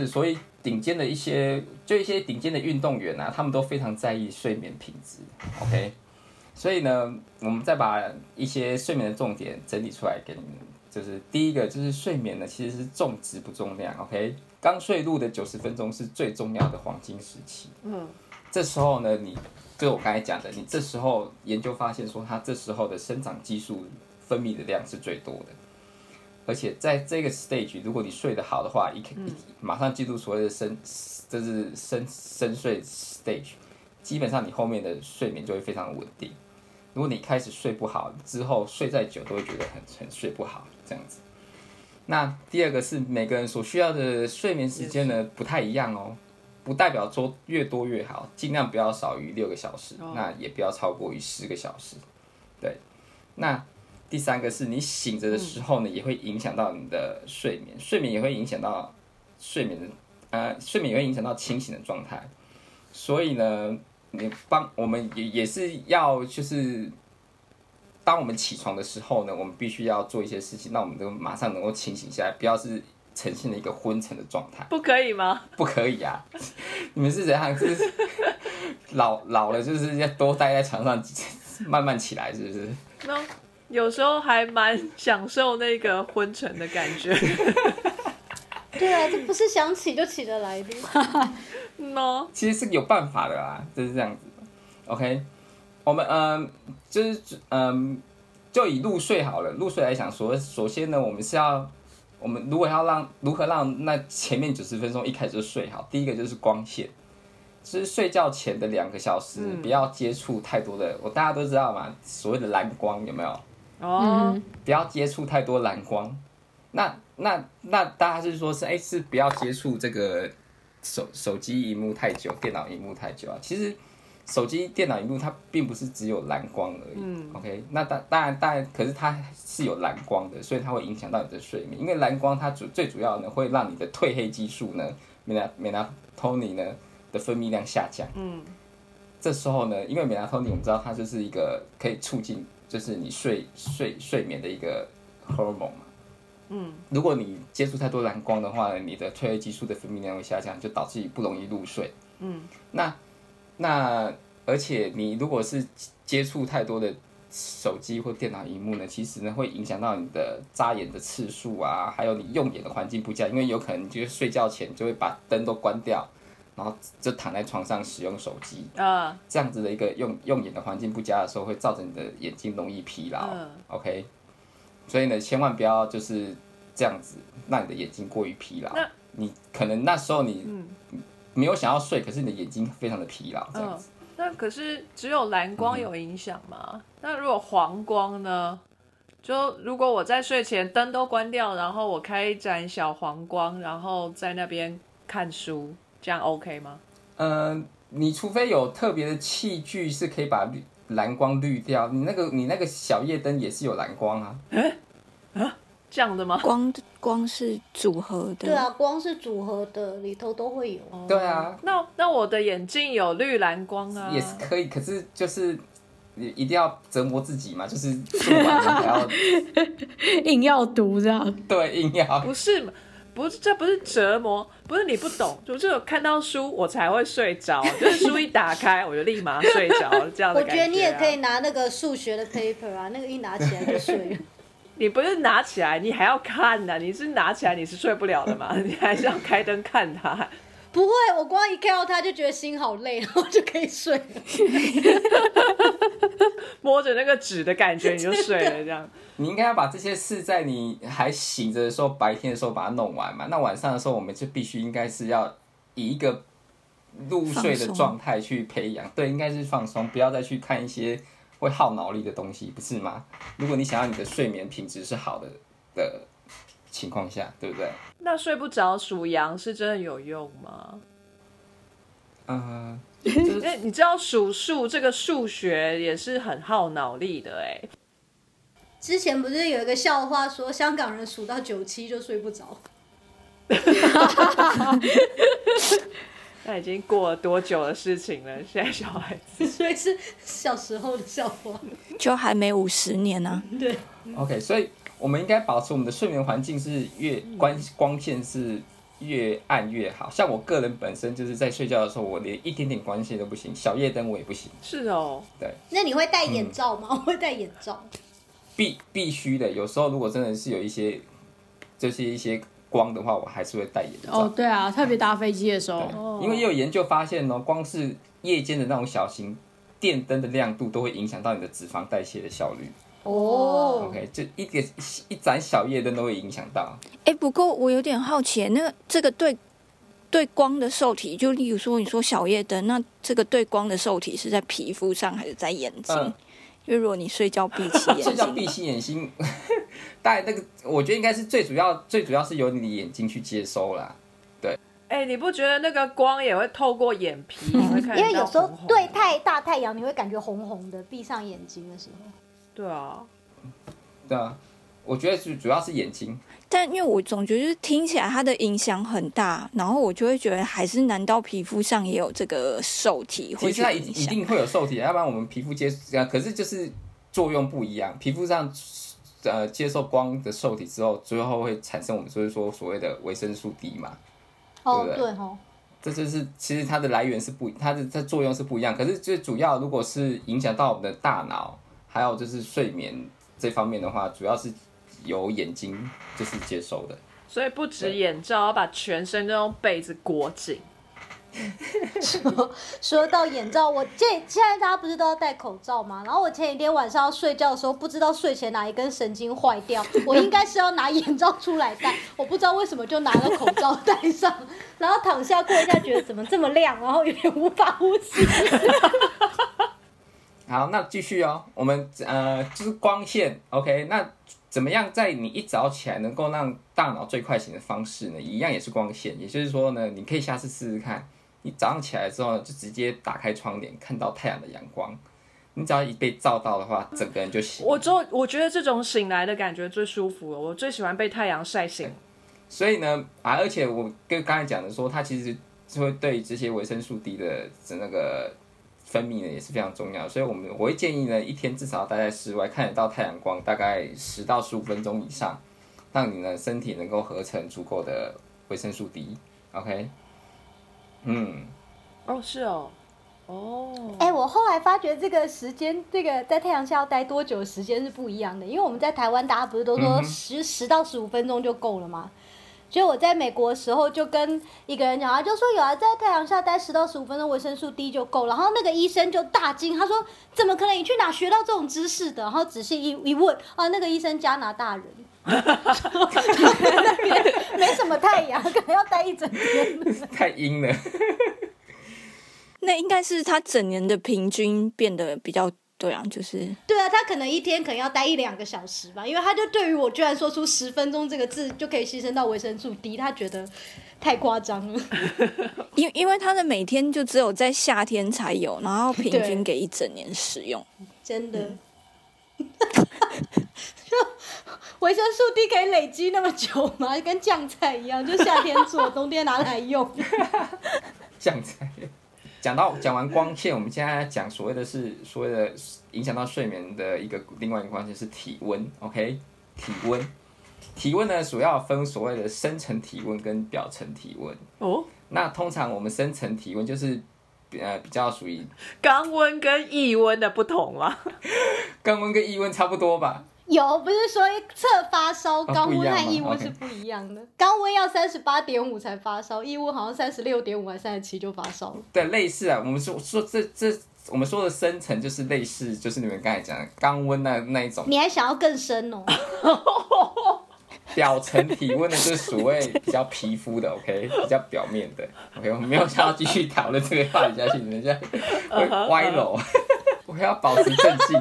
是所以顶尖的一些，就一些顶尖的运动员啊，他们都非常在意睡眠品质。OK，所以呢，我们再把一些睡眠的重点整理出来给你们。就是第一个，就是睡眠呢，其实是重质不重量。OK，刚睡入的九十分钟是最重要的黄金时期。嗯，这时候呢，你就我刚才讲的，你这时候研究发现说，它这时候的生长激素分泌的量是最多的。而且在这个 stage，如果你睡得好的话，一一马上进入所谓的深，就是深深睡 stage，基本上你后面的睡眠就会非常稳定。如果你开始睡不好，之后睡再久都会觉得很很睡不好这样子。那第二个是每个人所需要的睡眠时间呢不太一样哦，不代表说越多越好，尽量不要少于六个小时，那也不要超过于十个小时。对，那。第三个是你醒着的时候呢，也会影响到你的睡眠，睡眠也会影响到睡眠的，呃，睡眠也会影响到清醒的状态。所以呢，你帮我们也也是要就是，当我们起床的时候呢，我们必须要做一些事情，让我们都马上能够清醒下来，不要是呈现了一个昏沉的状态。不可以吗？不可以啊！你们是怎样？是老老了就是要多待在床上，慢慢起来，是不是？No。有时候还蛮享受那个昏沉的感觉。对啊，这不是想起就起得来的吗？喏，其实是有办法的啦，就是这样子。OK，我们嗯，就是嗯，就以入睡好了。入睡来讲，首首先呢，我们是要，我们如果要让如何让那前面九十分钟一开始就睡好，第一个就是光线。就是睡觉前的两个小时，不要接触太多的。我大家都知道嘛，所谓的蓝光有没有？哦，不要接触太多蓝光。那那那大家是说是哎是不要接触这个手手机荧幕太久，电脑荧幕太久啊。其实手机、电脑荧幕它并不是只有蓝光而已。嗯，OK，那当当然当然，可是它是有蓝光的，所以它会影响到你的睡眠。因为蓝光它主最主要呢会让你的褪黑激素呢美拉美拉托尼呢的分泌量下降。嗯，这时候呢，因为美拉托尼我们知道它就是一个可以促进。就是你睡睡睡眠的一个荷尔蒙嘛，嗯，如果你接触太多蓝光的话，你的褪黑激素的分泌量会下降，就导致你不容易入睡，嗯，那那而且你如果是接触太多的手机或电脑荧幕呢，其实呢会影响到你的眨眼的次数啊，还有你用眼的环境不佳，因为有可能就是睡觉前就会把灯都关掉。然后就躺在床上使用手机，啊，这样子的一个用用眼的环境不佳的时候，会造成你的眼睛容易疲劳，OK，所以呢，千万不要就是这样子让你的眼睛过于疲劳。你可能那时候你没有想要睡，可是你的眼睛非常的疲劳，这样子。那可是只有蓝光有影响吗？那如果黄光呢？就如果我在睡前灯都关掉，然后我开一盏小黄光，然后在那边看书。这样 OK 吗？嗯，你除非有特别的器具是可以把绿蓝光滤掉，你那个你那个小夜灯也是有蓝光啊。啊，这样的吗？光光是组合的。对啊，光是组合的，里头都会有。对啊。那那我的眼镜有绿蓝光啊。也是可以，可是就是你一定要折磨自己嘛，就是做完还要 硬要读这样。对，硬要。不是嘛？不是，这不是折磨，不是你不懂，就是有看到书我才会睡着，就是书一打开我就立马睡着，这样的感觉。我觉得你也可以拿那个数学的 paper 啊，那个一拿起来就睡。你不是拿起来，你还要看呢，你是拿起来你是睡不了的嘛，你还是要开灯看它。不会，我光一看到它就觉得心好累，然后就可以睡。摸着那个纸的感觉你就睡了，这样。你应该要把这些事在你还醒着的时候，白天的时候把它弄完嘛。那晚上的时候，我们就必须应该是要以一个入睡的状态去培养。对，应该是放松，不要再去看一些会耗脑力的东西，不是吗？如果你想要你的睡眠品质是好的的。情况下，对不对？那睡不着数羊是真的有用吗？嗯，哎，你知道数数这个数学也是很耗脑力的哎。之前不是有一个笑话说香港人数到九七就睡不着？那已经过了多久的事情了？现在小孩子，所以是小时候的笑话，就还没五十年呢。对，OK，所以。我们应该保持我们的睡眠环境是越光光线是越暗越好。像我个人本身就是在睡觉的时候，我连一点点光线都不行，小夜灯我也不行，是哦，对那你会戴眼罩吗？我会戴眼罩。必必须的。有时候如果真的是有一些就是一些光的话，我还是会戴眼罩。哦，对啊，特别搭飞机的时候，对，因为也有研究发现哦，光是夜间的那种小型电灯的亮度都会影响到你的脂肪代谢的效率。哦，OK，就一点一盏小夜灯都会影响到。哎，不过我有点好奇，那个这个对对光的受体，就例如说你说小夜灯，那这个对光的受体是在皮肤上还是在眼睛？嗯因为如果你睡觉闭起眼睡觉睛，闭起眼睛，大概那个我觉得应该是最主要，最主要是由你的眼睛去接收啦。对哎、你不觉得那个光也会透过眼皮，因为有时候对太大太阳，你会感觉红红的，闭上眼睛的时候。对啊，对啊，我觉得是主要是眼睛。但因为我总觉得就是听起来它的影响很大，然后我就会觉得还是难道皮肤上也有这个受体会其实它一？一定会有受体，要不然我们皮肤接呃，可是就是作用不一样。皮肤上呃接受光的受体之后，最后会产生我们就是说所谓的维生素 D 嘛。哦，对不对对哦，这就是其实它的来源是不，它的它作用是不一样。可是最主要，如果是影响到我们的大脑，还有就是睡眠这方面的话，主要是由眼睛就是接收的。所以不止眼罩，要把全身都用被子裹紧。说到眼罩，我这现在大家不是都要戴口罩吗？然后我前几天晚上要睡觉的时候，不知道睡前哪一根神经坏掉，我应该是要拿眼罩出来戴，我不知道为什么就拿了口罩戴上，然后躺下过一下，觉得怎么这么亮，然后有点无法呼吸。好，那继续哦，我们呃就是光线，OK，那怎么样在你一早起来能够让大脑最快醒的方式呢？一样也是光线，也就是说呢，你可以下次试试看，你早上起来之后呢，就直接打开窗帘，看到太阳的阳光，你只要一被照到的话，整个人就醒。我就我觉得这种醒来的感觉最舒服了，我最喜欢被太阳晒醒。所以呢，啊，而且我跟刚才讲的说，它其实是会对这些维生素 D 的的那个分泌呢也是非常重要。所以我们我会建议呢，一天至少要待在室外，看得到太阳光，大概十到十五分钟以上，让你呢身体能够合成足够的维生素 D。OK，嗯，哦，是哦，哦，哎、我后来发觉这个时间，这个在太阳下要待多久的时间是不一样的，因为我们在台湾，大家不是都说十十到十五分钟就够了吗？所以我在美国的时候就跟一个人讲，他就说有啊，在太阳下待十到十五分钟，维生素 D 就够了。然后那个医生就大惊，他说怎么可能？你去哪学到这种知识的？然后仔细一一问，啊，那个医生加拿大人，那边没什么太阳，可能要待一整天。太阴了。那应该是他整年的平均变得比较对啊，就是对啊，他可能一天可能要待一两个小时吧，因为他就对于我居然说出十分钟这个字就可以牺牲到维生素 D，他觉得太夸张了。因因为他的每天就只有在夏天才有，然后平均给一整年使用。真的。就维生素 D 可以累积那么久吗？跟酱菜一样，就夏天做，冬天拿来用。这样才讲到讲完光线，我们现在讲所谓的是所谓的影响到睡眠的一个另外一个关键是体温，OK？体温，体温呢主要分所谓的深层体温跟表层体温。哦，那通常我们深层体温就是呃比较属于肛温跟腋温的不同吗？肛温跟腋温差不多吧？有不是说测发烧，高温和异温是不一样的。高温要三十八点五才发烧，异温好像三十六点五还三十七就发烧了。对，类似啊，我们说说这这我们说的深层就是类似，就是你们刚才讲的高温那那一种。你还想要更深哦？表层体温的，就是所谓比较皮肤的，OK，比较表面的，OK，我们没有想要继续讨论这个话题下去，你们现在会 歪楼，我要保持正气。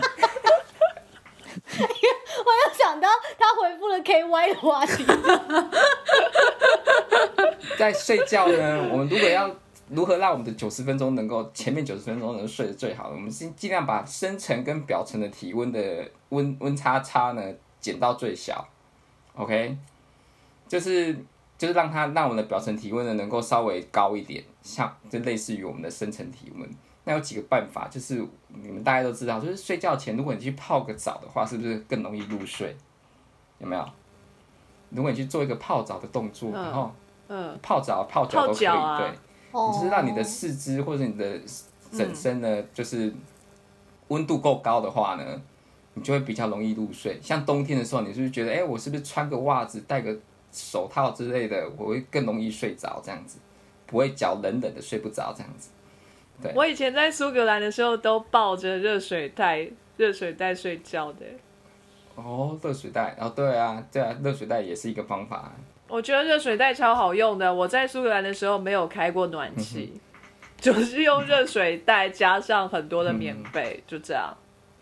我又想到他回复了 KY 的话题。在睡觉呢，我们如果要如何让我们的九十分钟能够前面九十分钟能睡得最好，我们尽尽量把深层跟表层的体温的温温差差呢减到最小，OK，就是就是让它让我们的表层体温呢能够稍微高一点，像就类似于我们的深层体温。那有几个办法，就是你们大家都知道，就是睡觉前如果你去泡个澡的话，是不是更容易入睡？有没有？如果你去做一个泡澡的动作，嗯然后嗯，泡澡、泡脚都可以，啊对，就是让你的四肢或者你的整身呢，就是温度够高的话呢，你就会比较容易入睡。像冬天的时候，你是不是觉得，哎、我是不是穿个袜子、戴个手套之类的，我会更容易睡着，这样子，不会脚冷冷的睡不着，这样子。对我以前在苏格兰的时候都抱着热水袋，热水袋睡觉的。哦，热水袋，哦，对啊，对啊，热水袋也是一个方法。我觉得热水袋超好用的。我在苏格兰的时候没有开过暖气，就是用热水袋加上很多的棉被，就这样。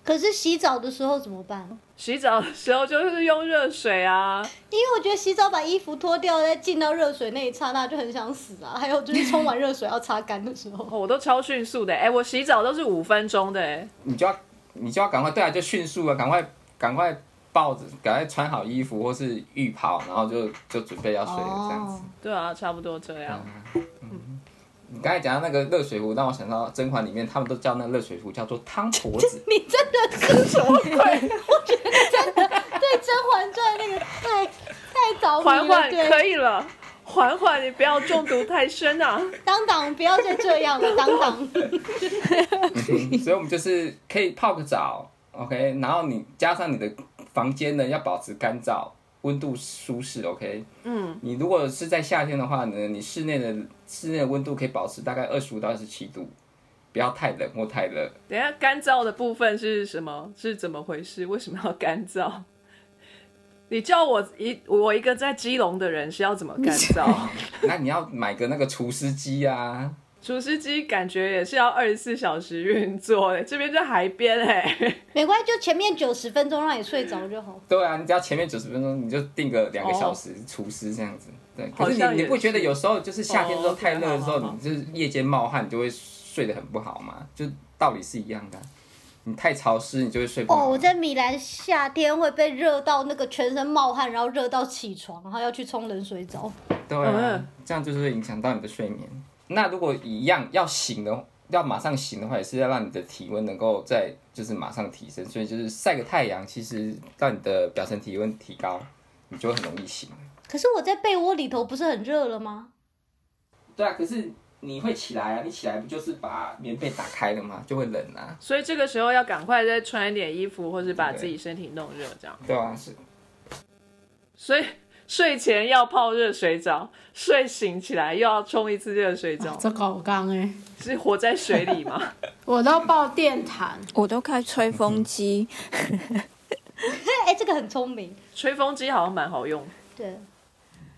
可是洗澡的时候怎么办？洗澡的时候就是用热水啊，因为我觉得洗澡把衣服脱掉，再进到热水那一刹那就很想死啊。还有就是冲完热水要擦干的时候，哦我都超迅速的。哎、我洗澡都是五分钟的，哎，你就要你就要赶快，对啊，就迅速啊，赶快赶快抱着，赶快穿好衣服或是浴袍，然后就就准备要睡了这样子。哦，对啊，差不多这样。你刚才讲到那个热水壶，让我想到《甄嬛》里面他们都叫那个热水壶叫做汤婆子。你真的是什么鬼？我觉得真的对《甄嬛传》那个太太着迷了。缓缓可，以了，嬛嬛，你不要中毒太深啊。当当不要再这样了，当当。嗯所以我们就是可以泡个澡，OK，然后你加上你的房间呢要保持干燥，温度舒适，OK。嗯，你如果是在夏天的话呢，你室内的室内的温度可以保持大概二十五到二十七度，不要太冷或太热。等下干燥的部分是什么？是怎么回事？为什么要干燥？你叫我一我一个在基隆的人是要怎么干燥？那你要买个那个除湿机啊，除湿机感觉也是要二十四小时运作的，这边在海边哎、没关系，就前面九十分钟让你睡着就好。对啊，你只要前面九十分钟，你就定个两个小时除湿这样子。对，可是你你不觉得有时候就是夏天的时候哦太热的时候，你就是夜间冒汗，你就会睡得很不好嘛，就道理是一样的啊。你太潮湿，你就会睡不好。哦，我在米兰夏天会被热到那个全身冒汗，然后热到起床，然后要去冲冷水澡。对啊嗯，这样就是会影响到你的睡眠。那如果一样要醒的，要马上醒的话，也是要让你的体温能够在就是马上提升，所以就是晒个太阳，其实让你的表层体温提高，你就会很容易醒。可是我在被窝里头不是很热了吗？对啊，可是你会起来啊，你起来不就是把棉被打开了吗？就会冷啊。所以这个时候要赶快再穿一点衣服，或是把自己身体弄热，这样。对啊，是。所以睡前要泡热水澡，睡醒起来又要冲一次热水澡，这搞刚哎，是活在水里吗？我都抱电毯，我都开吹风机，哎、这个很聪明。吹风机好像蛮好用的。对，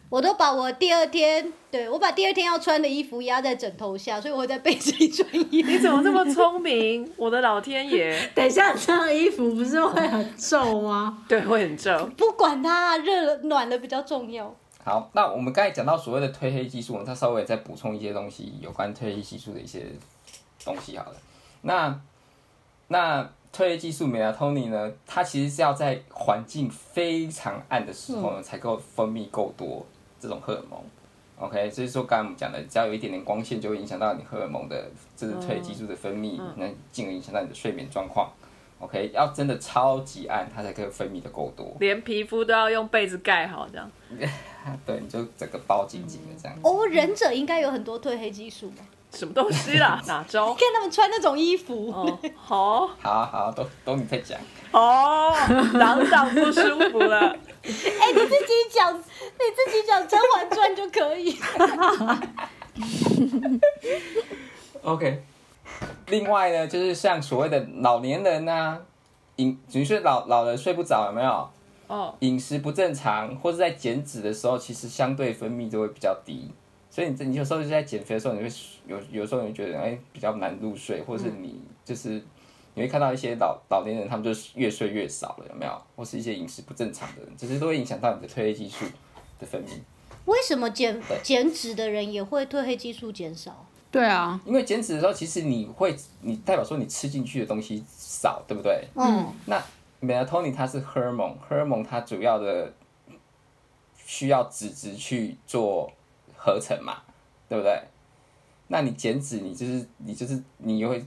我都把我第二天，对我把第二天要穿的衣服压在枕头下，所以我会在被子里穿衣服。你怎么这么聪明？我的老天爷！等一下这样的衣服不是会很皱吗？对，会很皱。不管它，热了暖了比较重要。好，那我们刚才讲到所谓的褪黑激素，我们再稍微再补充一些东西，有关褪黑激素的一些东西好了。那那褪黑激素 melatonin 呢，它其实是要在环境非常暗的时候呢，才够分泌够多这种荷尔蒙。OK，所以说刚才我们讲的，只要有一点点光线，就会影响到你荷尔蒙的，这是褪黑激素的分泌，那进而影响到你的睡眠状况。OK，要真的超级暗，它才可以分泌的够多。连皮肤都要用被子盖好，这样。对，你就整个包紧紧的这样。哦，忍者应该有很多褪黑激素吧？什么东西啦？哪招？看他们穿那种衣服，哦，好好好，都都你在讲。哦，朗朗不舒服了。哎、你自己讲，你自己讲《甄嬛传》就可以。OK，另外呢，就是像所谓的老年人呐、饮，你说老老人睡不着有没有？哦，饮食不正常，或者在减脂的时候，其实相对分泌就会比较低。所以你这你有时候就在减肥的时候，你会有有时候你会觉得哎比较难入睡，或者是你就是你会看到一些老老年人他们就是越睡越少了，有没有？或是一些饮食不正常的人，这些都会影响到你的褪黑激素的分泌。为什么减减脂的人也会褪黑激素减少？对啊，因为减脂的时候，其实你会你代表说你吃进去的东西少，对不对？嗯，那 melatonin 它是荷尔蒙，荷尔蒙它主要的需要脂质去做合成嘛，对不对？那你减脂，你就是你就是你会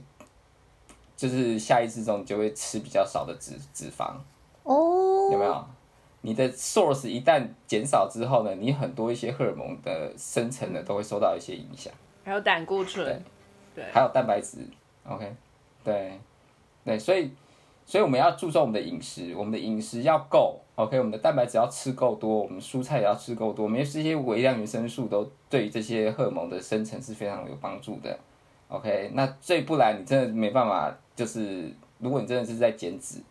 就是下意识中你就会吃比较少的脂脂肪，哦，有没有？你的 source 一旦减少之后呢，你很多一些荷尔蒙的生成呢都会受到一些影响。还有胆固醇，对，还有蛋白质，OK，对，对，所以，所以我们要注重我们的饮食，我们的饮食要够，OK，我们的蛋白质要吃够多，我们蔬菜也要吃够多，因为这些微量元生素都对于这些荷尔蒙的生成是非常有帮助的，OK，那最不然你真的没办法，就是如果你真的是在减脂，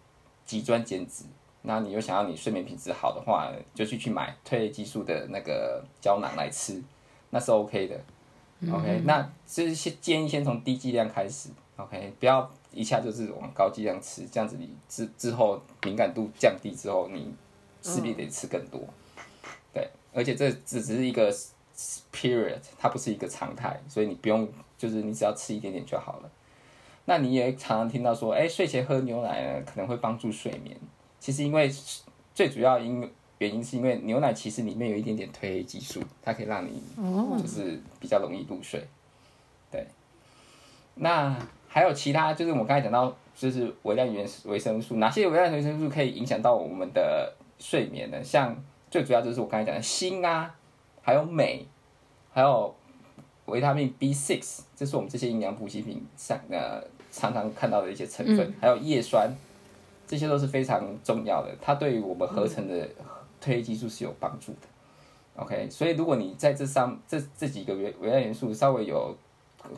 极端减脂，那你又想要你睡眠品质好的话，就去去买褪黑激素的那个胶囊来吃，那是 OK 的。OK，那这些建议先从低剂量开始，OK，不要一下就是往高剂量吃，这样子你之之后敏感度降低之后，你势必得吃更多。对，而且这只只是一个 period，它不是一个常态，所以你不用，就是你只要吃一点点就好了。那你也常常听到说，哎，睡前喝牛奶呢可能会帮助睡眠，其实因为最主要因原因是因为牛奶其实里面有一点点褪黑激素，它可以让你就是比较容易入睡。对，那还有其他，就是我刚才讲到，就是微量元维生素，哪些微量元生素可以影响到我们的睡眠呢？像最主要就是我刚才讲的锌啊，还有镁，还有维他命 B6，这是我们这些营养补给品上呃常常看到的一些成分，还有叶酸，这些都是非常重要的，它对于我们合成的。褪黑激素是有帮助的，OK，所以如果你在这上这这几个微微量元素稍微有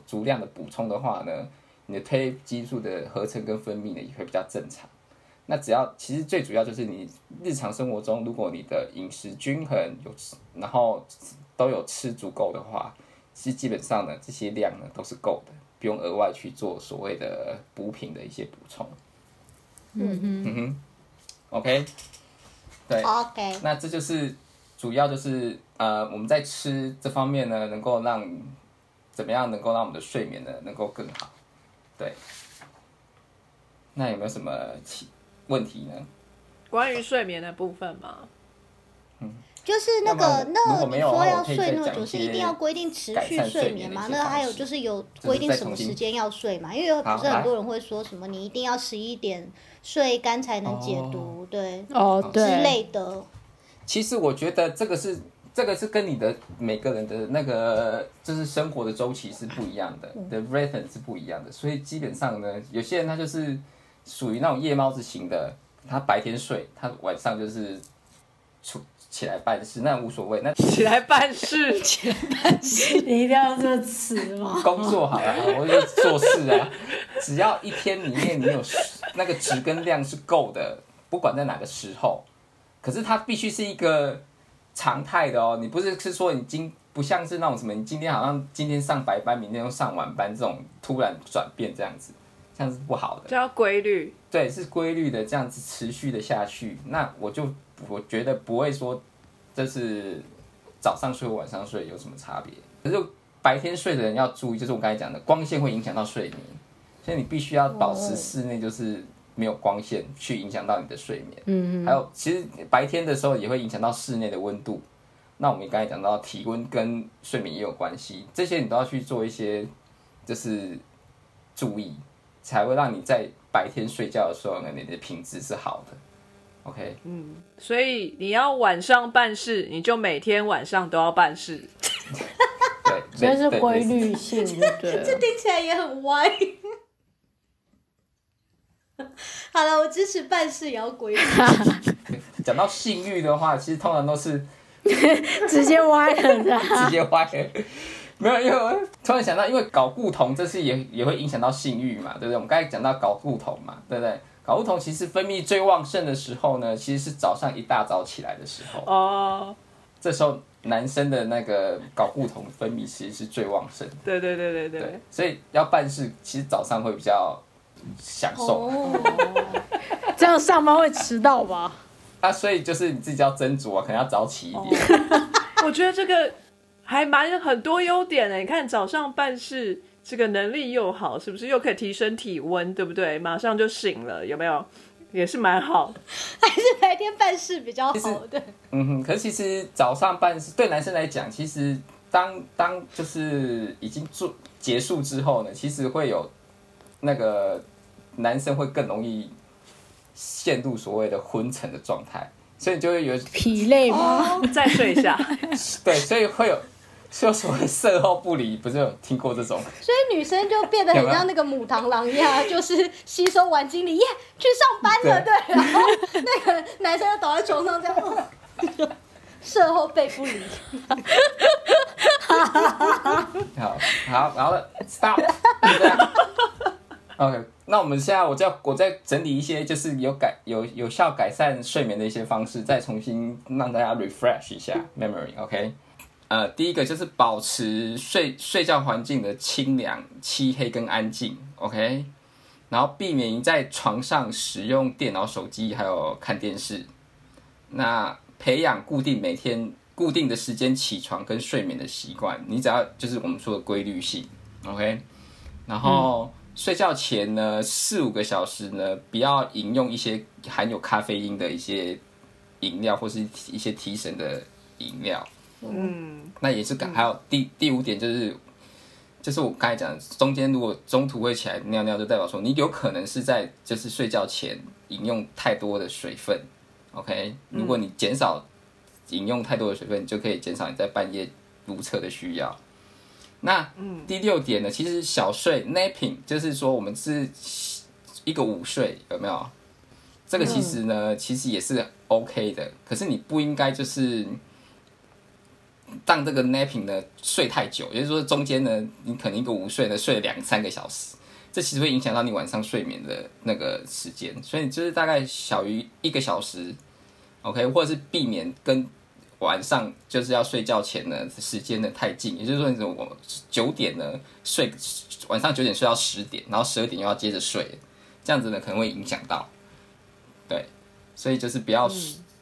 足量的补充的话呢，你的褪黑激素的合成跟分泌呢也会比较正常。那只要其实最主要就是你日常生活中，如果你的饮食均衡有，然后都有吃足够的话，其实基本上呢这些量呢都是够的，不用额外去做所谓的补品的一些补充。嗯哼，嗯哼，OK。对，OK，那这就是主要就是呃，我们在吃这方面呢，能够让怎么样能够让我们的睡眠呢能够更好。对，那有没有什么其问题呢？关于睡眠的部分吗？嗯，就是那个，那你说要睡那么久，是一定要规定持续睡眠吗？那还有就是有规定什么时间要睡嘛？因为不是很多人会说什么你一定要十一点睡肝才能解毒，对，哦，对之类的。其实我觉得这个是这个是跟你的每个人的那个就是生活的周期是不一样的，的 rhythm 是不一样的，所以基本上呢，有些人他就是属于那种夜猫子型的，他白天睡，他晚上就是出。起来办事那无所谓，那起来办事，起来办事，你一定要这词吗？工作好了，我就做事啊。只要一天里面你有那个值跟量是够的，不管在哪个时候，可是它必须是一个常态的哦。你不是是说你今不像是那种什么，你今天好像今天上白班，明天又上晚班这种突然转变这样子，这样是不好的。叫规律，对，是规律的这样子持续的下去，那我就。我觉得不会说，这是早上睡和晚上睡有什么差别。可是白天睡的人要注意，就是我刚才讲的，光线会影响到睡眠，所以你必须要保持室内就是没有光线去影响到你的睡眠。嗯还有，其实白天的时候也会影响到室内的温度。那我们刚才讲到体温跟睡眠也有关系，这些你都要去做一些就是注意，才会让你在白天睡觉的时候呢，你的品质是好的。OK，嗯，所以你要晚上办事，你就每天晚上都要办事。对，所以是规律性，对。这听起来也很歪。好了，我支持办事也要。讲到性欲的话，其实通常都是 直接歪了，直接歪。没有，因为我突然想到，因为搞固酮这是也也会影响到性欲嘛，对不对？我们刚才讲到搞固酮嘛，对不对？搞固酮其实分泌最旺盛的时候呢，其实是早上一大早起来的时候。哦。这时候男生的那个搞固酮分泌其实是最旺盛。对对对对对。所以要办事，其实早上会比较享受。哦。这样上班会迟到吧？啊，所以就是你自己要斟酌啊，可能要早起一点。我觉得这个还蛮很多优点的。你看早上办事。这个能力又好，是不是又可以提升体温，对不对？马上就醒了，有没有？也是蛮好。还是白天办事比较好，对。嗯哼，可是其实早上办事对男生来讲，其实当当就是已经做结束之后呢，其实会有那个男生会更容易陷入所谓的昏沉的状态，所以你就会有疲累吗？再睡一下。对，所以会有就所谓赛后不理，不是有听过这种？所以女生就变得很像那个母螳螂一样，就是吸收完精力，耶，去上班了，对对，然后那个男生就倒在床上这样，哦事后被不理。好，好，然后 stop，就这样。OK，那我们现在我再我再整理一些就是有改有有效改善睡眠的一些方式，再重新让大家 refresh 一下 memory。OK，呃，第一个就是保持睡睡觉环境的清凉、漆黑跟安静。OK，然后避免在床上使用电脑、手机还有看电视。那培养固定每天固定的时间起床跟睡眠的习惯，你只要就是我们说的规律性，OK。然后、睡觉前呢，四五个小时呢，不要饮用一些含有咖啡因的一些饮料或是一些提神的饮料。嗯，那也是感，还有第第五点就是，就是我刚才讲的，中间如果中途会起来尿尿，就代表说你有可能是在就是睡觉前饮用太多的水分。OK，如果你减少饮用太多的水分，你就可以减少你在半夜如厕的需要。那第六点呢，其实小睡 napping 就是说我们是一个午睡，有没有？这个其实呢，其实也是 OK 的，可是你不应该就是让这个 napping 呢睡太久，也就是说中间呢，你可能一个午睡呢睡了两三个小时，这其实会影响到你晚上睡眠的那个时间，所以就是大概小于一个小时，OK，或者是避免跟晚上就是要睡觉前呢时间呢太近，也就是说你怎么我九点呢睡，晚上九点睡到十点，然后十二点又要接着睡，这样子呢可能会影响到，对，所以就是不要。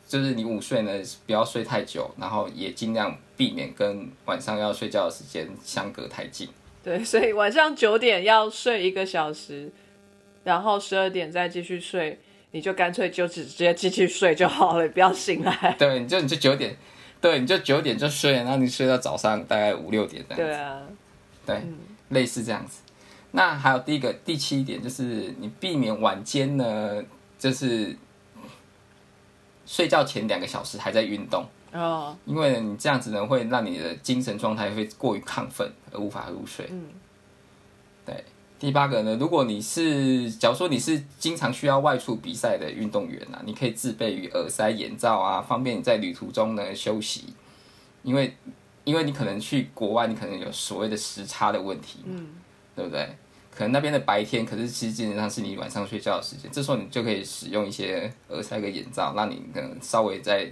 就是你午睡呢，不要睡太久，然后也尽量避免跟晚上要睡觉的时间相隔太近。对，所以晚上九点要睡一个小时，然后十二点再继续睡，你就干脆就只直接继续睡就好了，不要醒来。对，你就你就九点，对，你就九点就睡，然后你睡到早上大概五六点这样子。对啊，对，类似这样子。那还有第一个第七点就是你避免晚间呢，就是睡觉前两个小时还在运动。哦，因为你这样子呢，会让你的精神状态会过于亢奋而无法入睡。嗯，对。第八个呢，如果你是，假如说你是经常需要外出比赛的运动员啊，你可以自备于耳塞、眼罩啊，方便你在旅途中呢休息。因为，因为你可能去国外，你可能有所谓的时差的问题，嗯，对不对？可能那边的白天，可是其实基本上是你晚上睡觉的时间，这时候你就可以使用一些耳塞跟眼罩，让你可能稍微在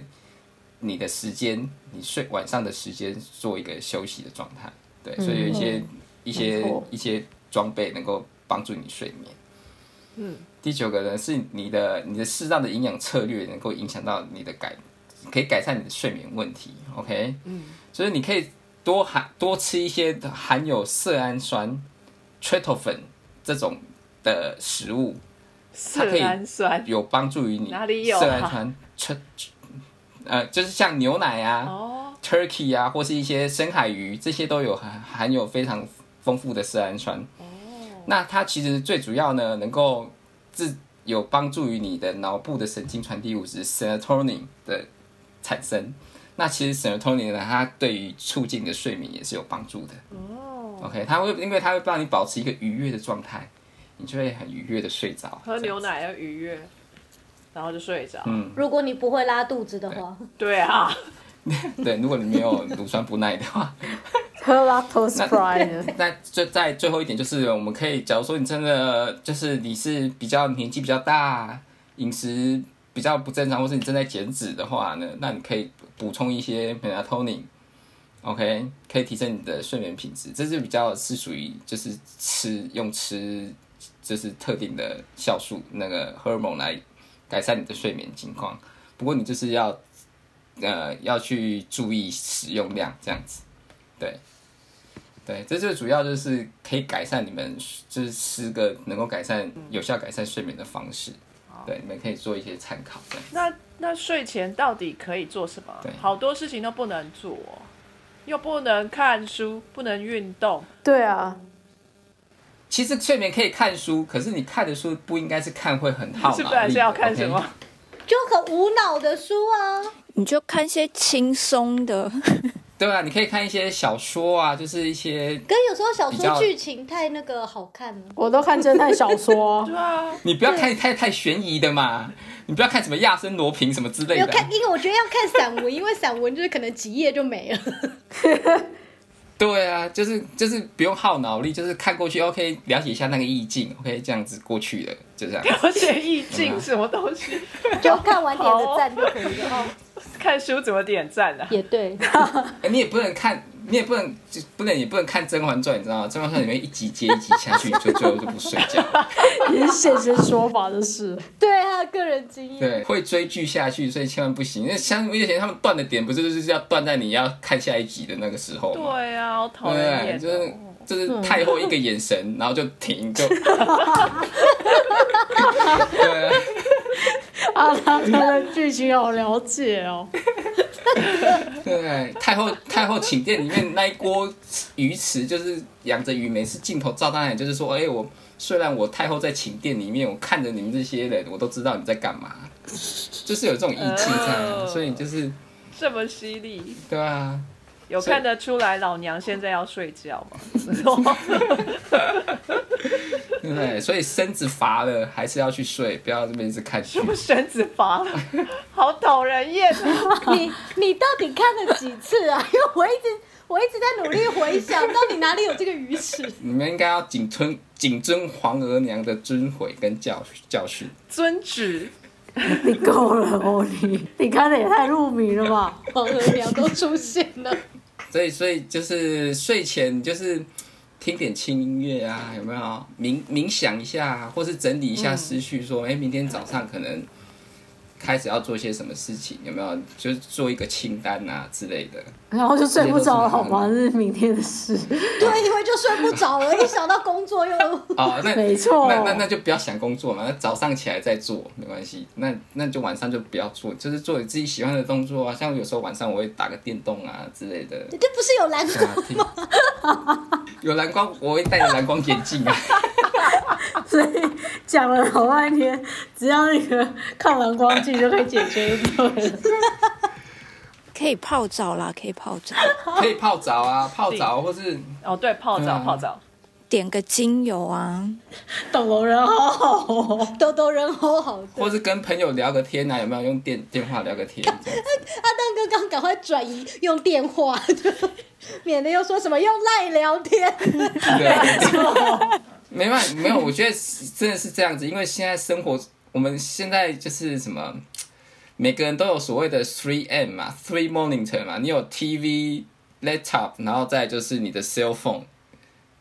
你的时间，你睡晚上的时间做一个休息的状态。对，所以有一些、一些一些装备能够帮助你睡眠。嗯，第九个呢是你的你的适当的营养策略能够影响到你的改，可以改善你的睡眠问题。OK，嗯，所以你可以多含多吃一些含有色氨酸 tryptophan 这种的食物，它可以色氨酸有帮助于你哪里有啊色氨酸 tr 呃，就是像牛奶啊、哦，turkey 啊，或是一些深海鱼，这些都有含含有非常丰富的色氨酸。哦那它其实最主要呢，能够自有帮助于你的脑部的神经传递物质 serotonin 的产生。那其实 serotonin 呢，它对于促进你的睡眠也是有帮助的。哦，OK，它会因为它会帮你保持一个愉悦的状态，你就会很愉悦的睡着。喝牛奶要愉悦，然后就睡着。嗯，如果你不会拉肚子的话，对啊，对，如果你没有乳酸不耐的话，喝 lactose free 的，那最在最后一点就是，我们可以，假如说你真的就是你是比较年纪比较大，饮食比较不正常，或是你正在减脂的话呢，那你可以补充一些 melatonin，OK，、可以提升你的睡眠品质。这是比较是属于就是吃用吃就是特定的酵素那个荷尔蒙来改善你的睡眠情况。不过你就是要呃要去注意使用量这样子，对。对，这就主要就是可以改善你们就是十个能够改善有效改善睡眠的方式，对，你们可以做一些参考。那那睡前到底可以做什么？好多事情都不能做，又不能看书，不能运动。对啊，其实睡眠可以看书，可是你看的书不应该是看会很耗脑力。是本来是要看什？么？就很无脑的书啊。你就看些轻松的，对啊，你可以看一些小说啊，就是一些可是有时候小说剧情太那个好看了。我都看侦探小说 对，啊，你不要看太太悬疑的嘛，你不要看什么亚森罗平什么之类的啊。要看，因为我觉得要看散文，因为散文就是可能几页就没了。对啊，就是就是不用耗脑力，就是看过去，OK，了解一下那个意境，OK，这样子过去了，就这样。了解意境什么东西？就看完点个赞就可以了。哦，看书怎么点赞啊？也对，哎你也不能看，你也不能就不能也不能看《甄嬛传》，你知道吗？《甄嬛传》里面一集接一集下去，你就最后就不睡觉。也是现身说法的事。对他的个人经验。对，会追剧下去，所以千万不行。因为像以前他们断的点，不是就是要断在你要看下一集的那个时候吗？对啊，好讨厌就是哦。就是太后一个眼神，然后就停，就 对啊。啊，他的剧情好了解哦。对，太后太后寝殿里面那一锅鱼池，就是养着鱼，每次镜头照到那里，就是说，哎、我虽然我太后在寝殿里面，我看着你们这些人，我都知道你在干嘛，就是有这种意境在啊，哦所以就是这么犀利，对啊，有看得出来老娘现在要睡觉吗？对？所以身子乏了，还是要去睡，不要这边一直看剧是。不 是身子乏了？好讨人厌啊！你你到底看了几次啊？因为我一直我一直在努力回想，到底哪里有这个鱼池？你们应该要谨遵谨遵皇额娘的尊诲跟教教训。遵旨，你够了哦，你你看的也太入迷了吧？黄额娘都出现了，所以，所以就是睡前就是听点轻音乐啊，有没有？冥冥想一下，或是整理一下思绪，说，哎、明天早上可能开始要做些什么事情，有没有？就是做一个清单啊之类的。然后就睡不着了，好吗？这是明天的事。对，因为就睡不着了，一想到工作又 哦，那 没错那那那就不要想工作嘛，那早上起来再做没关系。那那就晚上就不要做，就是做你自己喜欢的动作啊。像有时候晚上我会打个电动啊之类的。这不是有蓝光吗，有蓝光，我会戴着蓝光眼镜啊。所以讲了老半天，只要那个抗蓝光镜就可以解决就对了。可以泡澡啦，可以泡澡，可以泡澡啊，泡澡或是哦，对，泡澡，嗯泡澡。点个精油啊，懂楼人好好哦，豆豆人好好。或是跟朋友聊个天啊，有没有用电电话聊个天？阿蛋哥刚赶快转移用电话，就免得又说什么用赖聊天。对，没办法，没有，我觉得真的是这样子，因为现在生活，我们现在就是什么，每个人都有所谓的 three M 嘛，three monitor 嘛，你有 TV、laptop，然后再就是你的 cell phone，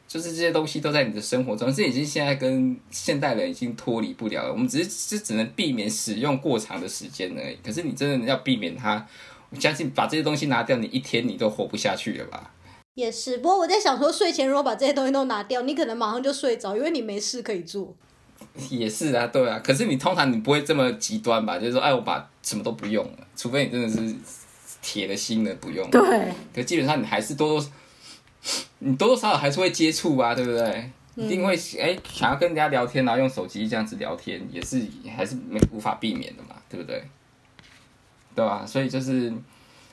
就是这些东西都在你的生活中，这已经现在跟现代人已经脱离不了了。我们只是就只能避免使用过长的时间而已。可是你真的要避免它，我相信把这些东西拿掉，你一天你都活不下去了吧？也是，不过我在想说，睡前如果把这些东西都拿掉，你可能马上就睡着，因为你没事可以做。也是啊，对啊。可是你通常你不会这么极端吧？就是说，哎，我把什么都不用了，除非你真的是铁了心的不用。对，可基本上你还是多多，你多多少少还是会接触啊，对不对？一定会哎、想要跟人家聊天，然后用手机这样子聊天，也是还是没无法避免的嘛，对不对？对吧？所以就是，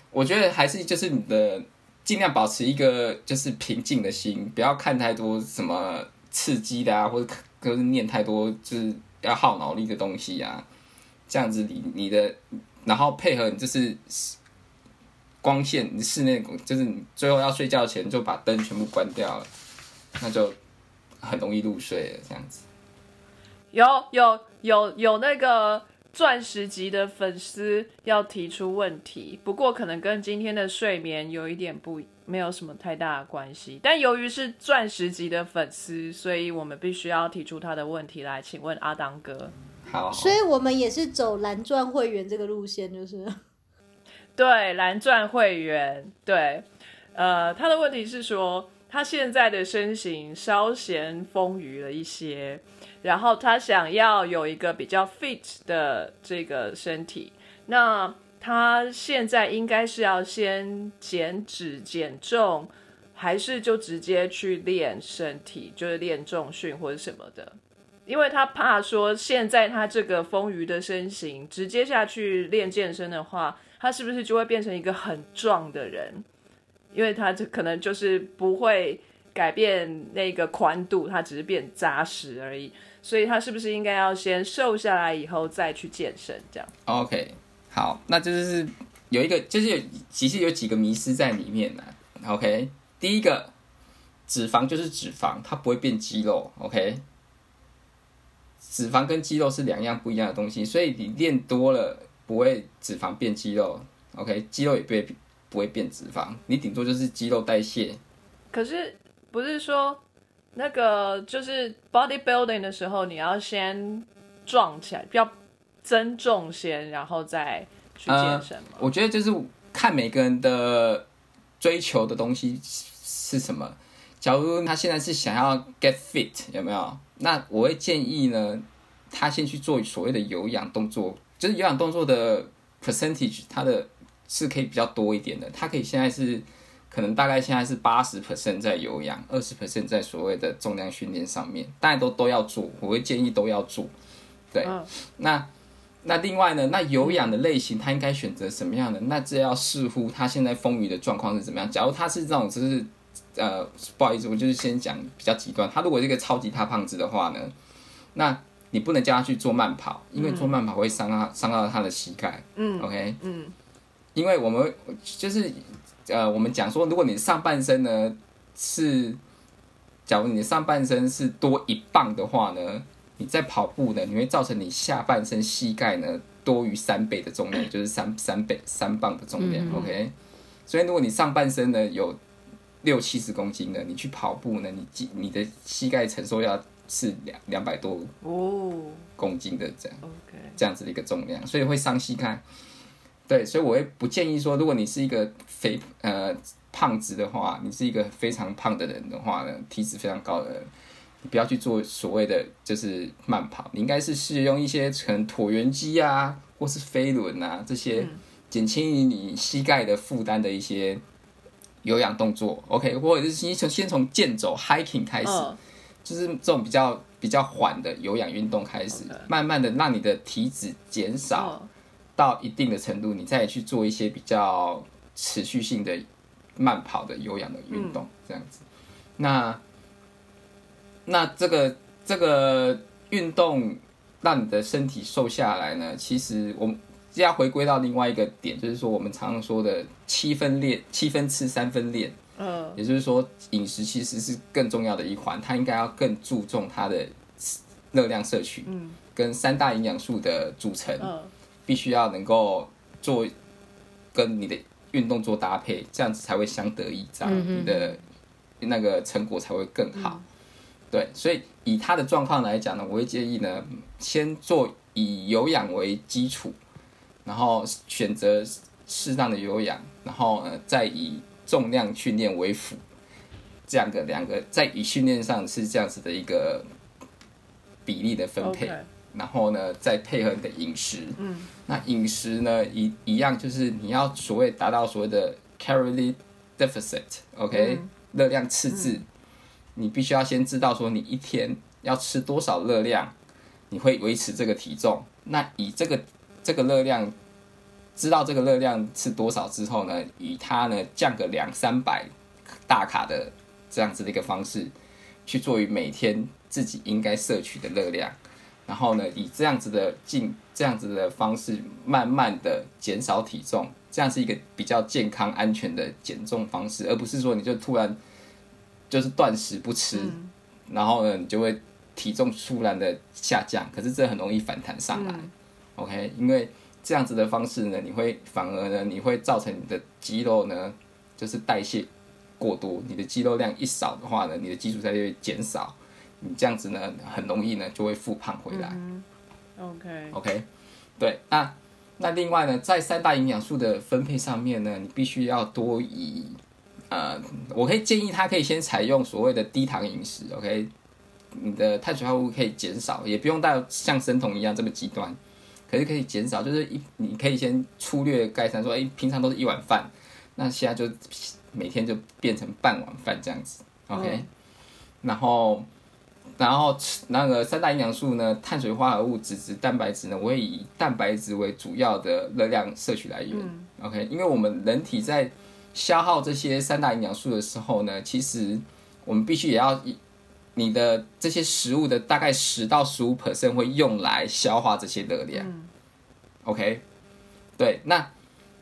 我觉得还是就是你的尽量保持一个就是平静的心，不要看太多什么刺激的啊，或者就是念太多就是要耗脑力的东西啊，这样子你你的，然后配合你就是光线，室内就是你最后要睡觉前就把灯全部关掉了，那就很容易入睡了，这样子。有有有有那个钻石级的粉丝要提出问题，不过可能跟今天的睡眠有一点不没有什么太大的关系。但由于是钻石级的粉丝，所以我们必须要提出他的问题来，请问阿当哥。好，所以我们也是走蓝钻会员这个路线，就是。对蓝钻会员，对，呃，他的问题是说，他现在的身形稍显丰腴了一些，然后他想要有一个比较 fit 的这个身体，那他现在应该是要先减脂减重，还是就直接去练身体，就是练重训或者什么的？因为他怕说现在他这个丰腴的身形直接下去练健身的话，他是不是就会变成一个很壮的人？因为他这可能就是不会改变那个宽度，它只是变扎实而已。所以他是不是应该要先瘦下来以后再去健身？这样 OK，好，那就是有一个，就是有其实有几个迷失在里面呢。OK，第一个，脂肪就是脂肪，它不会变肌肉。OK，脂肪跟肌肉是两样不一样的东西，所以你练多了不会脂肪变肌肉。OK，肌肉也不会不会变脂肪，你顶多就是肌肉代谢。可是不是说那个就是 bodybuilding 的时候，你要先壮起来，要增重先，然后再去健身吗？我觉得就是看每个人的追求的东西是什么。假如他现在是想要 get fit，有没有？那我会建议呢，他先去做所谓的有氧动作，就是有氧动作的 percentage，它的是可以比较多一点的。它可以现在是可能大概现在是八十 percent 在有氧，二十 percent 在所谓的重量训练上面，大家都都要做，我会建议都要做。对，嗯那那另外呢，那有氧的类型，他应该选择什么样的？那这要视乎他现在风雨的状况是怎么样。假如他是这种，就是呃，不好意思，我就是先讲比较极端。他如果是一个超级大胖子的话呢，那你不能叫他去做慢跑，因为做慢跑会伤到伤到他的膝盖。嗯，OK，嗯因为我们就是呃，我们讲说，如果你上半身呢是，假如你上半身是多一磅的话呢，你在跑步呢，你会造成你下半身膝盖呢多于三倍的重量，就是三三倍三磅的重量、o k 所以如果你上半身呢有六七十公斤的，你去跑步呢，你肌你的膝盖承受要是两两百多哦公斤的这样。，OK，这样子的一个重量，所以会伤膝盖。对，所以我会不建议说，如果你是一个肥呃胖子的话，你是一个非常胖的人的话呢，体脂非常高的人，你不要去做所谓的就是慢跑，你应该是使用一些可能椭圆机啊，或是飞轮啊这些减轻你膝盖的负担的一些有氧动作。OK，或者是先从先从健走 hiking 开始。嗯就是这种比较比较缓的有氧运动开始慢慢的让你的体脂减少嗯到一定的程度，你再去做一些比较持续性的慢跑的有氧的运动，这样子。那那这个这个运动让你的身体瘦下来呢，其实我们要回归到另外一个点，就是说我们常常说的七分练，七分吃三分练。嗯也就是说，饮食其实是更重要的一环，它应该要更注重它的热量摄取，嗯跟三大营养素的组成，嗯必须要能够做跟你的运动做搭配，这样子才会相得益彰，嗯你的那个成果才会更好。对，所以以他的状况来讲呢，我会建议呢，先做以有氧为基础，然后选择适当的有氧，然后呃再以重量训练为辅，这样的两个在以训练上是这样子的一个比例的分配。然后呢，再配合你的饮食。嗯，那饮食呢，一一样就是你要所谓达到所谓的 calorie deficit，OK，、热量赤字。你必须要先知道说你一天要吃多少热量，你会维持这个体重。那以这个这个热量，知道这个热量是多少之后呢，以它呢降个两三百大卡的这样子的一个方式，去做于每天自己应该摄取的热量。然后呢，以这样子的进这样子的方式，慢慢的减少体重，这样是一个比较健康安全的减重方式，而不是说你就突然就是断食不吃，然后呢，你就会体重突然的下降，可是这很容易反弹上来、o k 因为这样子的方式呢，你会反而呢，你会造成你的肌肉呢，就是代谢过多，你的肌肉量一少的话呢，你的基础代谢会减少。你这样子呢，很容易呢就会复胖回来。OK，OK，对，那那另外呢，在三大营养素的分配上面呢，你必须要多以呃，我可以建议他可以先采用所谓的低糖饮食。OK，你的碳水化合物可以减少，也不用到像生酮一样这么极端，可是可以减少，就是一你可以先粗略概算说，哎、平常都是一碗饭，那现在就每天就变成半碗饭这样子。OK，、然后然后那个三大营养素呢，碳水化合物、脂质、蛋白质呢，我会以蛋白质为主要的热量摄取来源。OK，因为我们人体在消耗这些三大营养素的时候呢，其实我们必须也要以你的这些食物的大概十到十五 percent 会用来消化这些热量。OK，对，那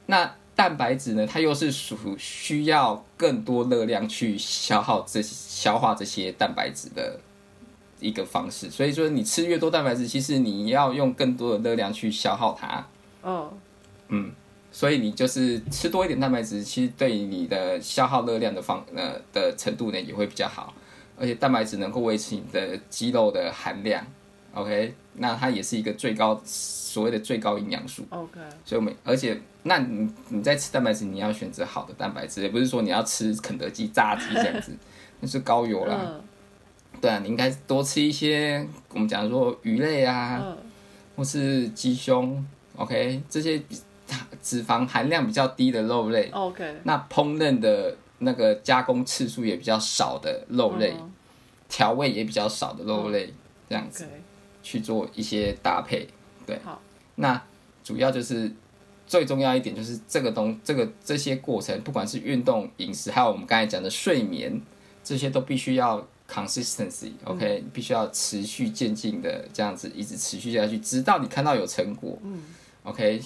那蛋白质呢，它又是属需要更多热量去消耗这消化这些蛋白质的一个方式，所以说你吃越多蛋白质，其实你要用更多的热量去消耗它。哦，嗯，所以你就是吃多一点蛋白质，其实对你的消耗热量的方呃的程度呢也会比较好，而且蛋白质能够维持你的肌肉的含量。OK，那它也是一个最高所谓的最高营养素。OK，所以我们而且那你你在吃蛋白质，你要选择好的蛋白质，也不是说你要吃肯德基炸鸡这样子，那是高油啦。嗯对啊，你应该多吃一些我们讲说鱼类啊，嗯。或是鸡胸，OK，这些脂肪含量比较低的肉类，，OK，那烹饪的那个加工次数也比较少的肉类，嗯。调味也比较少的肉类，这样子。去做一些搭配。对。好，那主要就是最重要一点就是这个东这个这些过程，不管是运动、饮食，还有我们刚才讲的睡眠，这些都必须要 consistency，OK，、必须要持续渐进的这样子一直持续下去，直到你看到有成果。嗯 OK，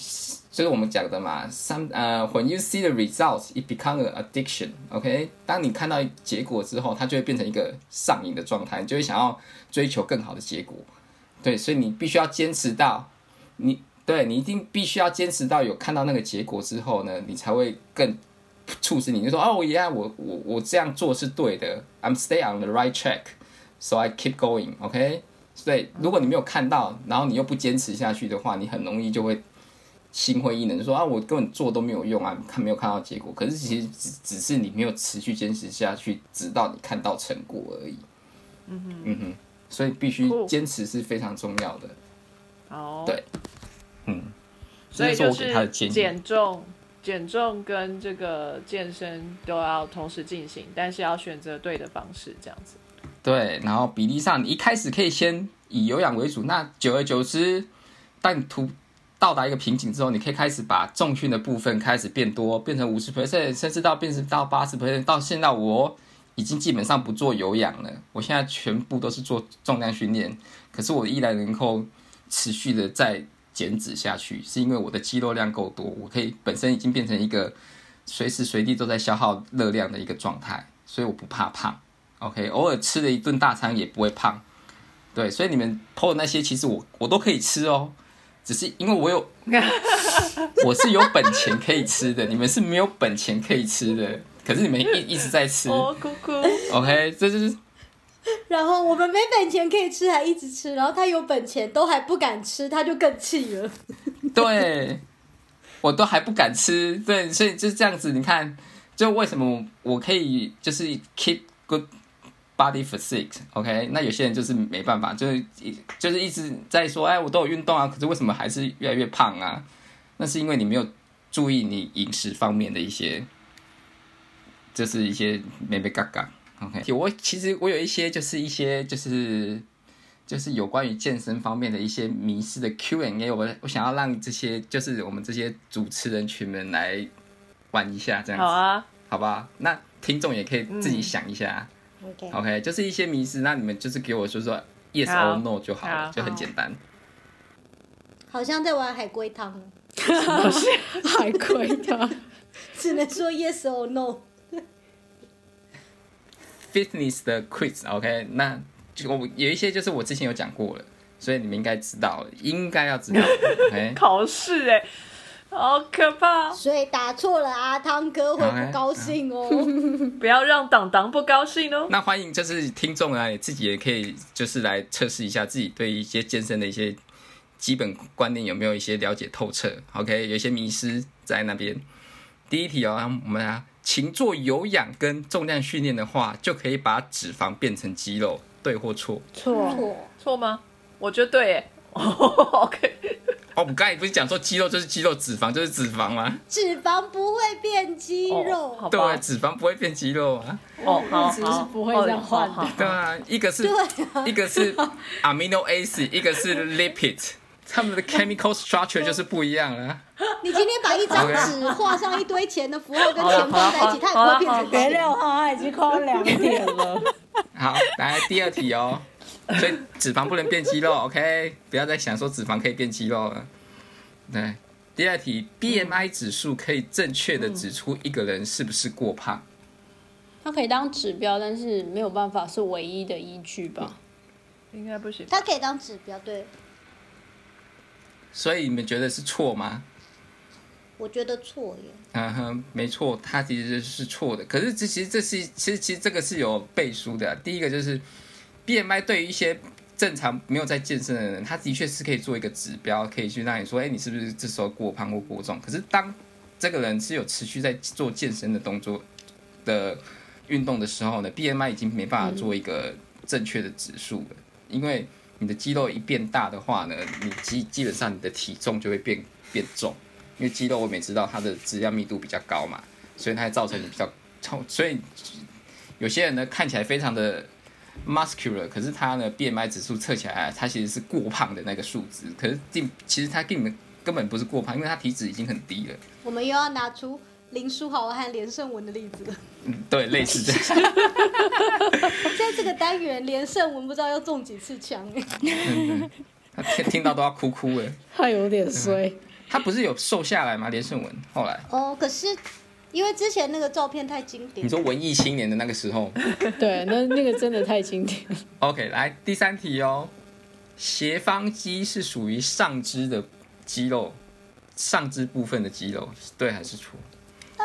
就是我们讲的嘛，some 呃、w h e n you see the results, it become an addiction。OK，当你看到结果之后，它就会变成一个上瘾的状态，你就会想要追求更好的结果。对，所以你必须要坚持到你，对你一定必须要坚持到有看到那个结果之后呢，你才会更促使你就说哦，呀，我我我这样做是对的，I'm stay on the right track，so I keep going。OK，所以如果你没有看到，然后你又不坚持下去的话，你很容易就会心灰意冷，说啊，我根本做都没有用啊，看没有看到结果。可是其实只只是你没有持续坚持下去，直到你看到成果而已。嗯哼，嗯哼，所以必须坚持是非常重要的。哦，对嗯，所以就这是我给他的建议。减重、减重跟这个健身都要同时进行，但是要选择对的方式，这样子。对，然后比例上，你一开始可以先以有氧为主，那久而久之，当你突到达一个瓶颈之后，你可以开始把重训的部分开始变多，变成五十 percent，甚至到变成到八十 percent。到现在我已经基本上不做有氧了，我现在全部都是做重量训练，可是我依然能够持续的在减脂下去，是因为我的肌肉量够多，我可以本身已经变成一个随时随地都在消耗热量的一个状态，所以我不怕胖。OK，偶尔吃了一顿大餐也不会胖。对，所以你们 PO 的那些，其实我我都可以吃哦，只是因为我有 我是有本钱可以吃的，你们是没有本钱可以吃的。可是你们一一直在吃哦，哭哭，，OK，这就是 然后我们没本钱可以吃，还一直吃，然后他有本钱都还不敢吃，他就更气了。对，我都还不敢吃，对，所以就是这样子。你看，就为什么我可以就是 keep good body for six？OK？、那有些人就是没办法，就是就是一直在说，哎，我都有运动啊，可是为什么还是越来越胖啊？那是因为你没有注意你饮食方面的一些，就是一些没没嘎嘎。OK，我其实我有一些就是一些就是就是有关于健身方面的一些迷失的 Q&A，我我想要让这些就是我们这些主持人群们来玩一下，这样子，好啊，好吧？那听众也可以自己想一下、OK，o k 就是一些迷失，那你们就是给我说说 yes or no 就好了，好就很简单。好像在玩海龟汤，海龟汤，只能说 yes or no。Fitness 的 quiz，OK，、那就我有一些就是我之前有讲过了，所以你们应该知道了，应该要知道，OK。考试哎，好可怕！所以打错了，阿汤哥会不高兴哦。不要让党党不高兴哦。那欢迎就是听众啊，你自己也可以就是来测试一下自己对一些健身的一些基本观念有没有一些了解透彻。OK，有一些迷失在那边。第一题哦，我们啊，请做有氧跟重量训练的话，就可以把脂肪变成肌肉，对或错？错，错，错吗？我觉得对耶。OK，哦，我们刚才不是讲说肌肉就是肌肉，脂肪就是脂肪吗？脂肪不会变肌肉。对，脂肪不会变肌肉啊。哦，好 物质是不会这样换的好好好对啊，一个是 啊一个是 amino acid，一个是 lipid，它们的 chemical structure 就是不一样了。你今天把一张纸画上一堆钱的符号跟钱放在一起，它也不会变成别钱。料哈，它已经快要两点了。好，来第二题哦。所以脂肪不能变肌肉，OK？不要再想说脂肪可以变肌肉了。对，第二题，BMI 指数可以正确的指出一个人是不是过胖。它可以当指标，但是没有办法是唯一的依据吧？应该不行。它可以当指标，对所以你们觉得是错吗？我觉得错耶。嗯哼，没错，它其实是错的。可是这其实这是其实其实这个是有背书的啊、第一个就是 BMI 对于一些正常没有在健身的人，他的确是可以做一个指标，可以去让你说，哎，你是不是这时候过胖或过重？可是当这个人是有持续在做健身的动作的运动的时候呢，BMI 已经没办法做一个正确的指数了，因为你的肌肉一变大的话呢，你基基本上你的体重就会变变重。因为肌肉我们也知道它的质量密度比较高嘛，所以它会造成你比较重，所以有些人呢看起来非常的 muscular，可是他呢 BMI 指数测起来，他其实是过胖的那个数值，可是并其实他根本根本不是过胖，因为他体脂已经很低了。我们又要拿出林书豪和连胜文的例子对，类似这样。在这个单元，连胜文不知道要中几次枪哎。他听听到都要哭哭哎。他有点衰。他不是有瘦下来吗？连胜文后来，哦，可是因为之前那个照片太经典你，说文艺青年的那个时候 对，那那个真的太经典。，OK，来第三题哦。斜方肌是属于上肢的肌肉，上肢部分的肌肉，对还是错？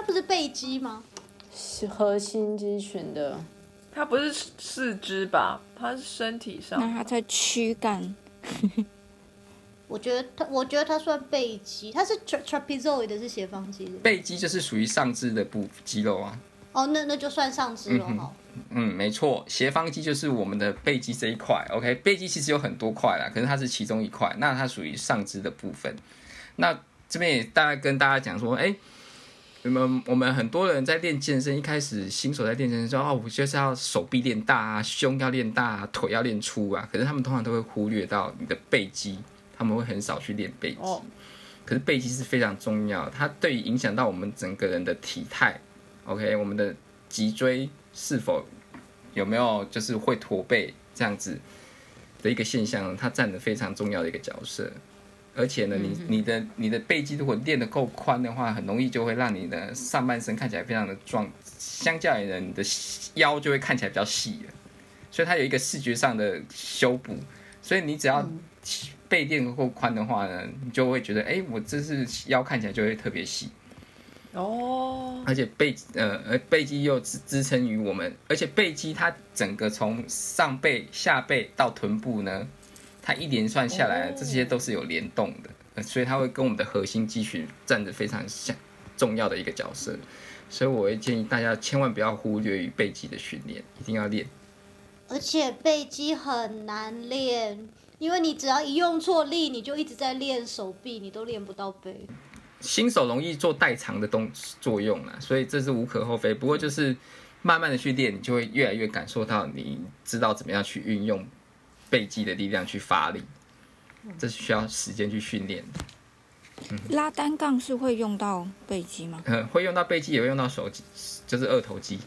它不是背肌吗？是核心肌群的，它不是四肢吧？它是身体上。那它在躯干，我觉得它，我觉得它算背肌，它是 tra trapezoid 的是斜方肌的。背肌就是属于上肢的部肌肉啊。哦，那那就算上肢了哈。嗯，没错，斜方肌就是我们的背肌这一块。OK，背肌其实有很多块啦，可是它是其中一块，那它属于上肢的部分。那这边也大概跟大家讲说，哎、我们我们很多人在练健身，一开始新手在练健身说，哦，我就是要手臂练大啊，胸要练大啊，腿要练粗啊，可是他们通常都会忽略到你的背肌，他们会很少去练背肌。哦可是背肌是非常重要，它对于影响到我们整个人的体态，OK，我们的脊椎是否有没有就是会驼背这样子的一个现象，它占了非常重要的一个角色。而且呢，你你的你的背肌如果练得够宽的话，很容易就会让你的上半身看起来非常的壮，相较于呢，你的腰就会看起来比较细了。所以它有一个视觉上的修补。所以你只要背练得够宽的话呢，你就会觉得，哎、我这是腰看起来就会特别细。哦，而且背呃呃背肌又支支撑于我们，而且背肌它整个从上背、下背到臀部呢，它一连串下来，哦这些都是有联动的，呃所以它会跟我们的核心肌群占着非常像重要的一个角色。所以我会建议大家千万不要忽略于背肌的训练，一定要练。而且背肌很难练，因为你只要一用错力，你就一直在练手臂，你都练不到背。新手容易做代偿的动作用啦，所以这是无可厚非。不过就是慢慢的去练，你就会越来越感受到，你知道怎么样去运用背肌的力量去发力，这是需要时间去训练的。拉单杠是会用到背肌吗？嗯，会用到背肌，也会用到手肌，就是二头肌。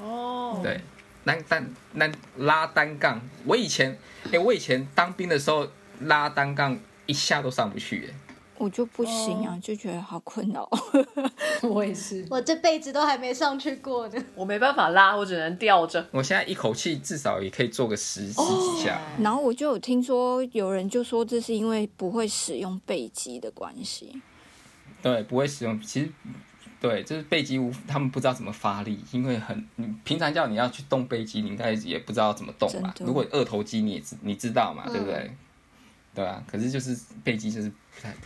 哦，对，单单单拉单杠，我以前，哎、我以前当兵的时候拉单杠一下都上不去、哎。我就不行啊，就觉得好困扰。我也是。我这辈子都还没上去过呢。我没办法拉，我只能吊着。我现在一口气至少也可以做个十十几下。然后我就有听说有人就说这是因为不会使用背肌的关系。对，不会使用。其实，对，就是背肌无，他们不知道怎么发力，因为很，你平常叫你要去动背肌，你应该也不知道怎么动吧？如果二头肌你也知你知道嘛，嗯对不对？对啊，可是就是背肌就是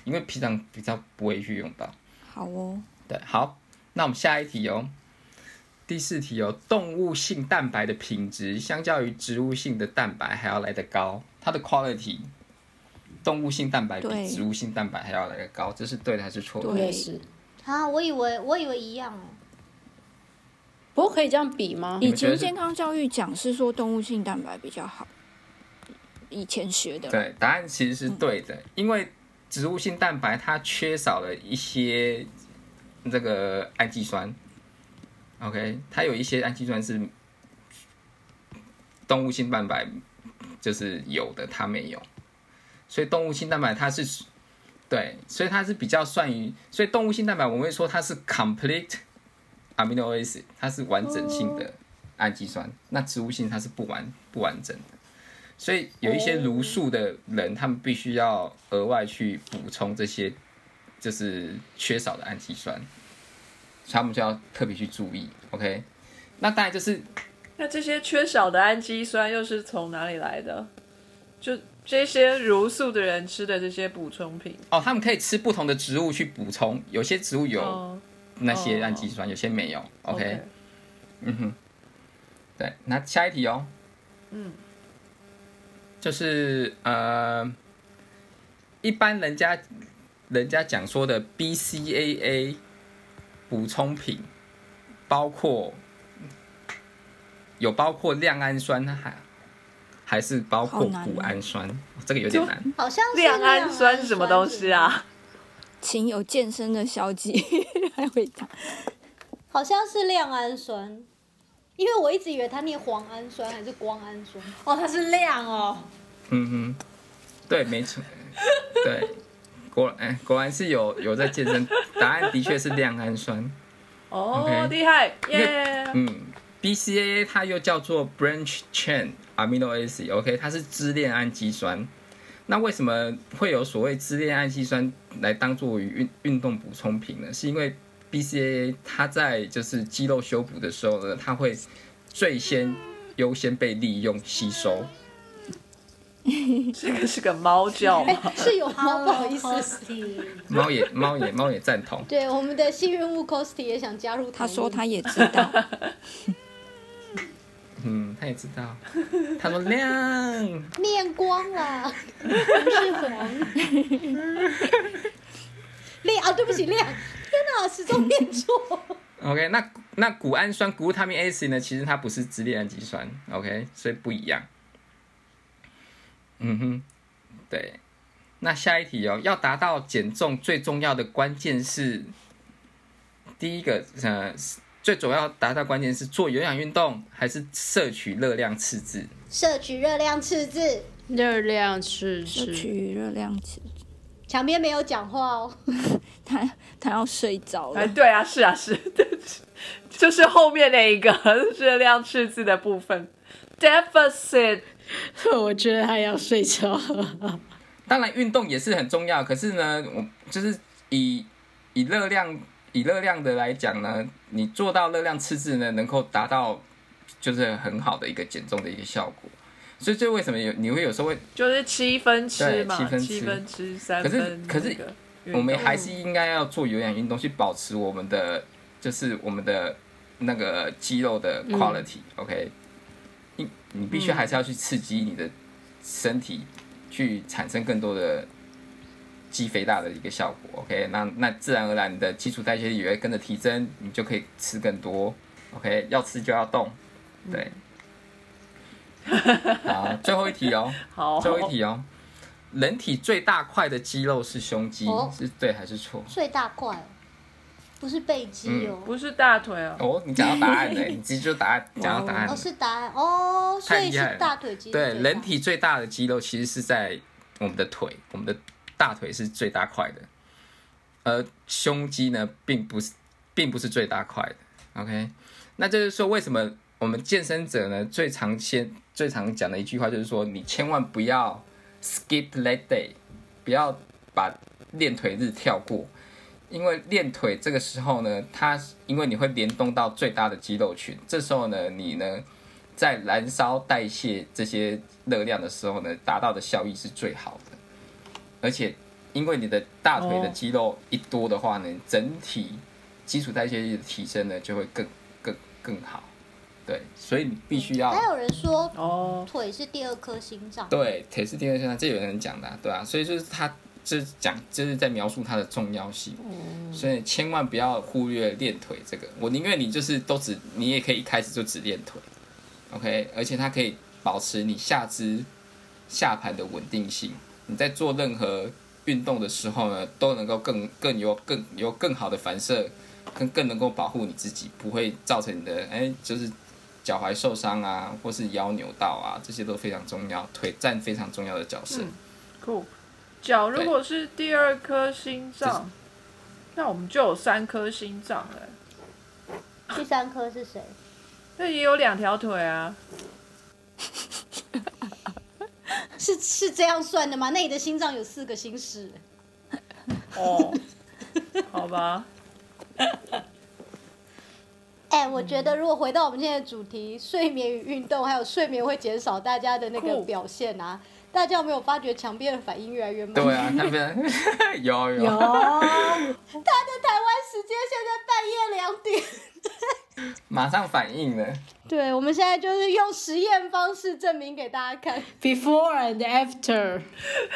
因为平常比较不会去用到。好哦，对，好，那我们下一题哦。第四题哦，动物性蛋白的品质相较于植物性的蛋白还要来得高，它的 quality 动物性蛋白比植物性蛋白还要来得高，这是对的还是错的？对是。啊，我以为我以为一样哦。不过可以这样比吗？以前健康教育讲是说动物性蛋白比较好，以前学的。对，答案其实是对的，因为植物性蛋白它缺少了一些这个氨基酸。OK，它有一些氨基酸是动物性蛋白就是有的，它没有，所以动物性蛋白它是对，所以它是比较算于，所以动物性蛋白我们会说它是 complete amino acid，它是完整性的氨基酸，那植物性它是不完不完整的。所以有一些茹素的人，他们必须要额外去补充这些就是缺少的氨基酸，所以他们就要特别去注意。OK，那当然就是那这些缺少的氨基酸又是从哪里来的？就这些茹素的人吃的这些补充品，哦，他们可以吃不同的植物去补充，有些植物有哦那些哦氨基酸，有些没有。OK，, OK 嗯哼，对，那下一题哦，嗯，就是呃，一般人家人家讲说的 BCAA 补充品，包括有包括亮氨酸，还还是包括谷氨酸，这个有点难。好像是亮氨氨酸是什么东西啊？请有健身的小姐来回答。好像是亮氨酸，因为我一直以为它念磺氨酸还是光氨酸。哦，它是亮哦。嗯哼，对，没错，对，果哎果然是有有在健身，答案的确是亮氨酸。哦厉害耶！嗯，BCAA 它又叫做 branch chain amino acid，OK，、它是支链氨基酸。那为什么会有所谓支链氨基酸来当做于运运动补充品呢？是因为 BCAA 它在就是肌肉修补的时候呢，它会最先优先被利用吸收。这个是个猫叫吗？是有猫？不好意思。Costy 猫也猫也猫也赞同。对，我们的幸运物 Costy 也想加入。他说他也知道，嗯，他也知道。他说亮。念光了，不是黄。亮啊，对不起，亮！天哪，始终念错。OK，那那谷氨酸 （glutamine acid） 呢？其实它不是支链氨基酸，OK，所以不一样。嗯哼，对。那下一题哦，要达到减重最重要的关键是，第一个呃，最主要达到关键是做有氧运动还是摄取热量赤字？摄取热量赤字，热量赤摄是取热量赤字，墙边没有讲话哦。他他要睡着了哎，对啊，是啊，是，就是后面那一个 热量赤字的部分，deficit。我觉得他要睡觉了。当然，运动也是很重要，可是呢，我就是以以热量以热量的来讲呢，你做到热量赤字呢，能够达到就是很好的一个减重的一个效果。所以，这为什么有你会有时候会，就是七分吃嘛，七分吃七分吃，三可是分可是我们还是应该要做有氧运动，去保持我们的就是我们的那个肌肉的 quality、OK，你你必须还是要去刺激你的身体，去产生更多的肌肥大的一个效果。OK，那那自然而然你的基础代谢力也会跟着提升，你就可以吃更多。OK，要吃就要动，对。好，最后一题哦。好，最后一题哦，人体最大块的肌肉是胸肌，哦是对还是错？最大块哦，不是背肌哦。不是大腿哦，哦，你讲到答案了，你直接就答案，讲到答案哦，了。是答案哦，所以是大腿肌。对，人体最大的肌肉其实是在我们的腿，我们的大腿是最大块的，而胸肌呢，并不是，并不是最大块的。OK，那就是说，为什么我们健身者呢，最常先最常讲的一句话就是说，你千万不要 skip leg day，不要把练腿日跳过。因为练腿这个时候呢，它因为你会联动到最大的肌肉群，这时候呢，你呢在燃烧代谢这些热量的时候呢，达到的效益是最好的。而且因为你的大腿的肌肉一多的话呢，整体基础代谢力的提升呢就会更更更好。对，所以你必须要还有人说哦，腿是第二颗心脏，对，腿是第二心脏这有人讲的啊、对啊，所以就是他就是讲这是在描述它的重要性，所以千万不要忽略练腿这个。我宁愿你就是都只，你也可以一开始就只练腿，OK，而且它可以保持你下肢下盘的稳定性。你在做任何运动的时候呢，都能够更更有更有更好的反射，更更能够保护你自己，不会造成你的哎就是脚踝受伤啊，或是腰扭到啊，这些都非常重要，腿站非常重要的角色。脚如果是第二颗心脏，那我们就有三颗心脏了。第三颗是谁？那也有两条腿啊。是是这样算的吗？那你的心脏有四个心室，哦，好吧。哎、我觉得如果回到我们今天的主题，睡眠与运动，还有睡眠会减少大家的那个表现啊，大家有没有发觉墙边的反应越来越慢？对啊，那边 有有有，他的台湾时间现在半夜两点。马上反应了。对，我们现在就是用实验方式证明给大家看。before and after，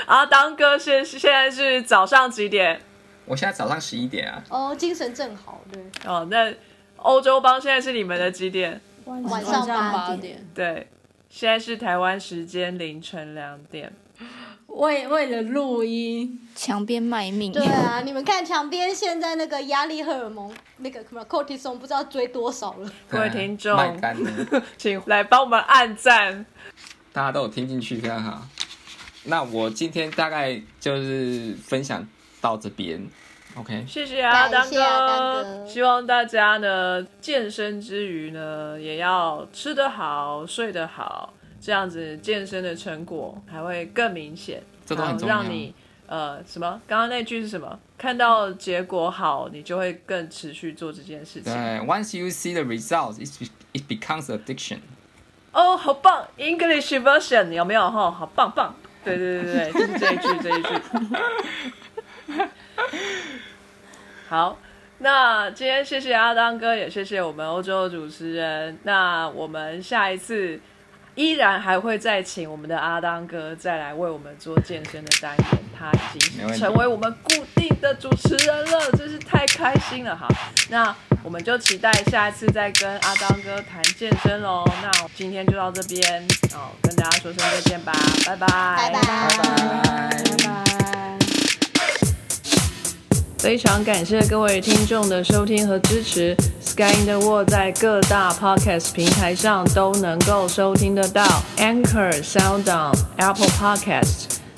啊当哥现现在是早上几点？我现在早上十一点啊，哦，精神正好，对，哦，那欧洲帮现在是你们的几点？晚上八点。八点。对，现在是台湾时间凌晨两点。为为了录音，墙边卖命。对啊，你们看墙边现在那个压力荷尔蒙，那个什么 cortisol 不知道追多少了。各位听众请 来帮我们按赞。大家都有听进去，非常好。那我今天大概就是分享到这边，OK。谢谢啊当感谢阿当哥，希望大家呢健身之余呢，也要吃得好、睡得好，这样子健身的成果还会更明显，好这都很重要让你呃什么？刚刚那句是什么？看到结果好，你就会更持续做这件事对情。，Once you see the results, it it becomes addiction。哦，好棒！English version 有没有？哈，好棒棒！对对对对，就是这一句这一句。好，那今天谢谢阿当哥，也谢谢我们欧洲的主持人。那我们下一次依然还会再请我们的阿当哥再来为我们做健身的单元，他已经成为我们固定的主持人了，真是太开心了哈。那我们就期待下一次再跟阿当哥谈健身喽。那今天就到这边，哦，跟大家说声再见吧，拜拜，拜拜拜拜。非常感谢各位听众的收听和支持。Sky in the World 在各大 Podcast 平台上都能够收听得到，Anchor、SoundOn、Apple Podcast